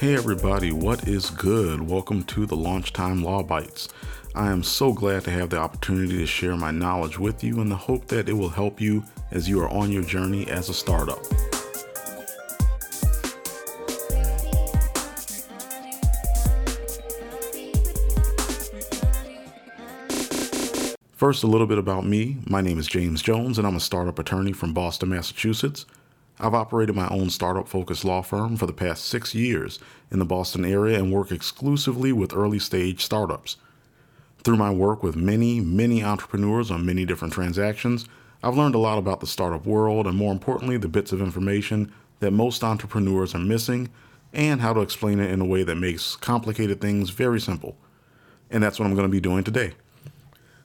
Hey everybody, what is good? Welcome to the Launch Time Law Bites. I am so glad to have the opportunity to share my knowledge with you in the hope that it will help you as you are on your journey as a startup. First, a little bit about me. My name is James Jones, and I'm a startup attorney from Boston, Massachusetts. I've operated my own startup focused law firm for the past six years in the Boston area and work exclusively with early stage startups. Through my work with many, many entrepreneurs on many different transactions, I've learned a lot about the startup world and, more importantly, the bits of information that most entrepreneurs are missing and how to explain it in a way that makes complicated things very simple. And that's what I'm going to be doing today.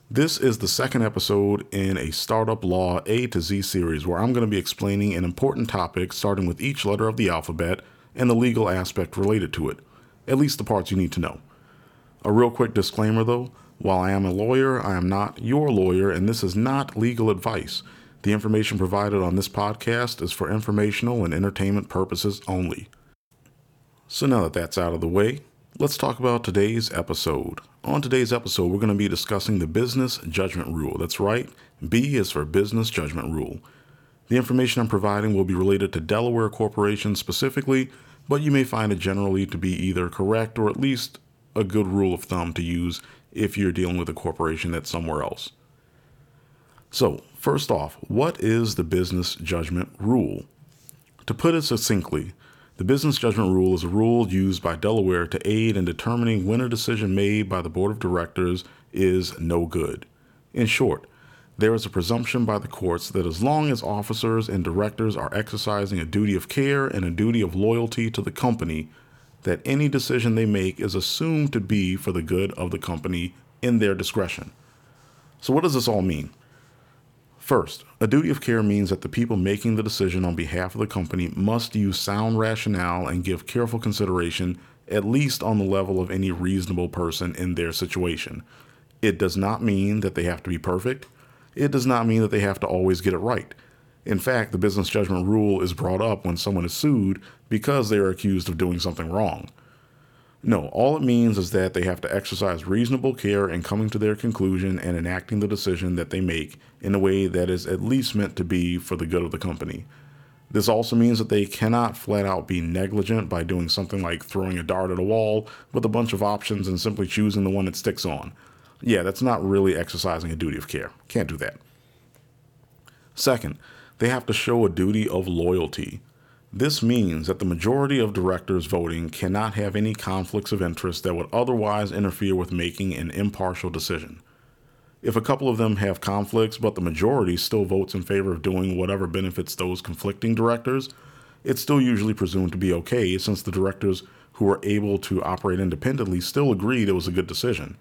This is the second episode in a Startup Law A to Z series where I'm going to be explaining an important topic starting with each letter of the alphabet and the legal aspect related to it, at least the parts you need to know. A real quick disclaimer though while I am a lawyer, I am not your lawyer, and this is not legal advice. The information provided on this podcast is for informational and entertainment purposes only. So now that that's out of the way, let's talk about today's episode. On today's episode, we're going to be discussing the business judgment rule. That's right, B is for business judgment rule. The information I'm providing will be related to Delaware corporations specifically, but you may find it generally to be either correct or at least a good rule of thumb to use if you're dealing with a corporation that's somewhere else. So, first off, what is the business judgment rule? To put it succinctly, the business judgment rule is a rule used by Delaware to aid in determining when a decision made by the board of directors is no good. In short, there is a presumption by the courts that as long as officers and directors are exercising a duty of care and a duty of loyalty to the company, that any decision they make is assumed to be for the good of the company in their discretion. So, what does this all mean? First, a duty of care means that the people making the decision on behalf of the company must use sound rationale and give careful consideration, at least on the level of any reasonable person in their situation. It does not mean that they have to be perfect. It does not mean that they have to always get it right. In fact, the business judgment rule is brought up when someone is sued because they are accused of doing something wrong. No, all it means is that they have to exercise reasonable care in coming to their conclusion and enacting the decision that they make in a way that is at least meant to be for the good of the company. This also means that they cannot flat out be negligent by doing something like throwing a dart at a wall with a bunch of options and simply choosing the one that sticks on. Yeah, that's not really exercising a duty of care. Can't do that. Second, they have to show a duty of loyalty. This means that the majority of directors voting cannot have any conflicts of interest that would otherwise interfere with making an impartial decision. If a couple of them have conflicts, but the majority still votes in favor of doing whatever benefits those conflicting directors, it's still usually presumed to be okay since the directors who were able to operate independently still agreed it was a good decision.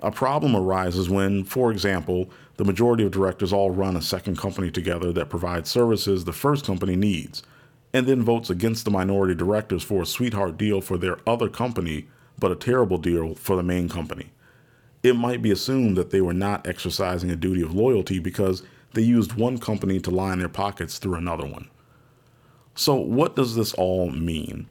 A problem arises when, for example, the majority of directors all run a second company together that provides services the first company needs and then votes against the minority directors for a sweetheart deal for their other company, but a terrible deal for the main company. It might be assumed that they were not exercising a duty of loyalty because they used one company to line their pockets through another one. So, what does this all mean?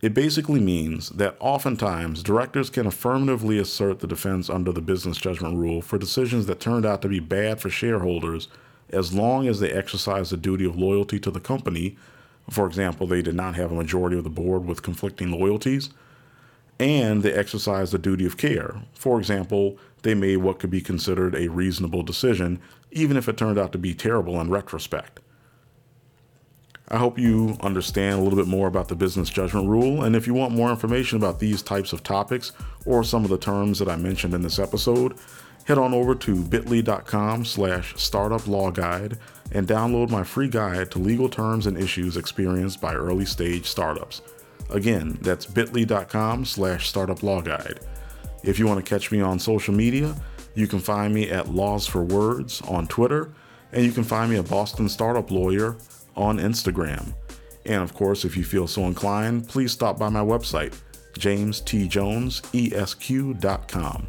It basically means that oftentimes directors can affirmatively assert the defense under the business judgment rule for decisions that turned out to be bad for shareholders as long as they exercise the duty of loyalty to the company for example, they did not have a majority of the board with conflicting loyalties, and they exercised the duty of care. For example, they made what could be considered a reasonable decision, even if it turned out to be terrible in retrospect. I hope you understand a little bit more about the business judgment rule, and if you want more information about these types of topics or some of the terms that I mentioned in this episode, head on over to bit.ly.com slash startuplawguide and download my free guide to legal terms and issues experienced by early stage startups. Again, that's bit.ly.com slash startuplawguide. If you want to catch me on social media, you can find me at Laws for Words on Twitter, and you can find me at Boston Startup Lawyer on Instagram. And of course, if you feel so inclined, please stop by my website, jamestjonesesq.com.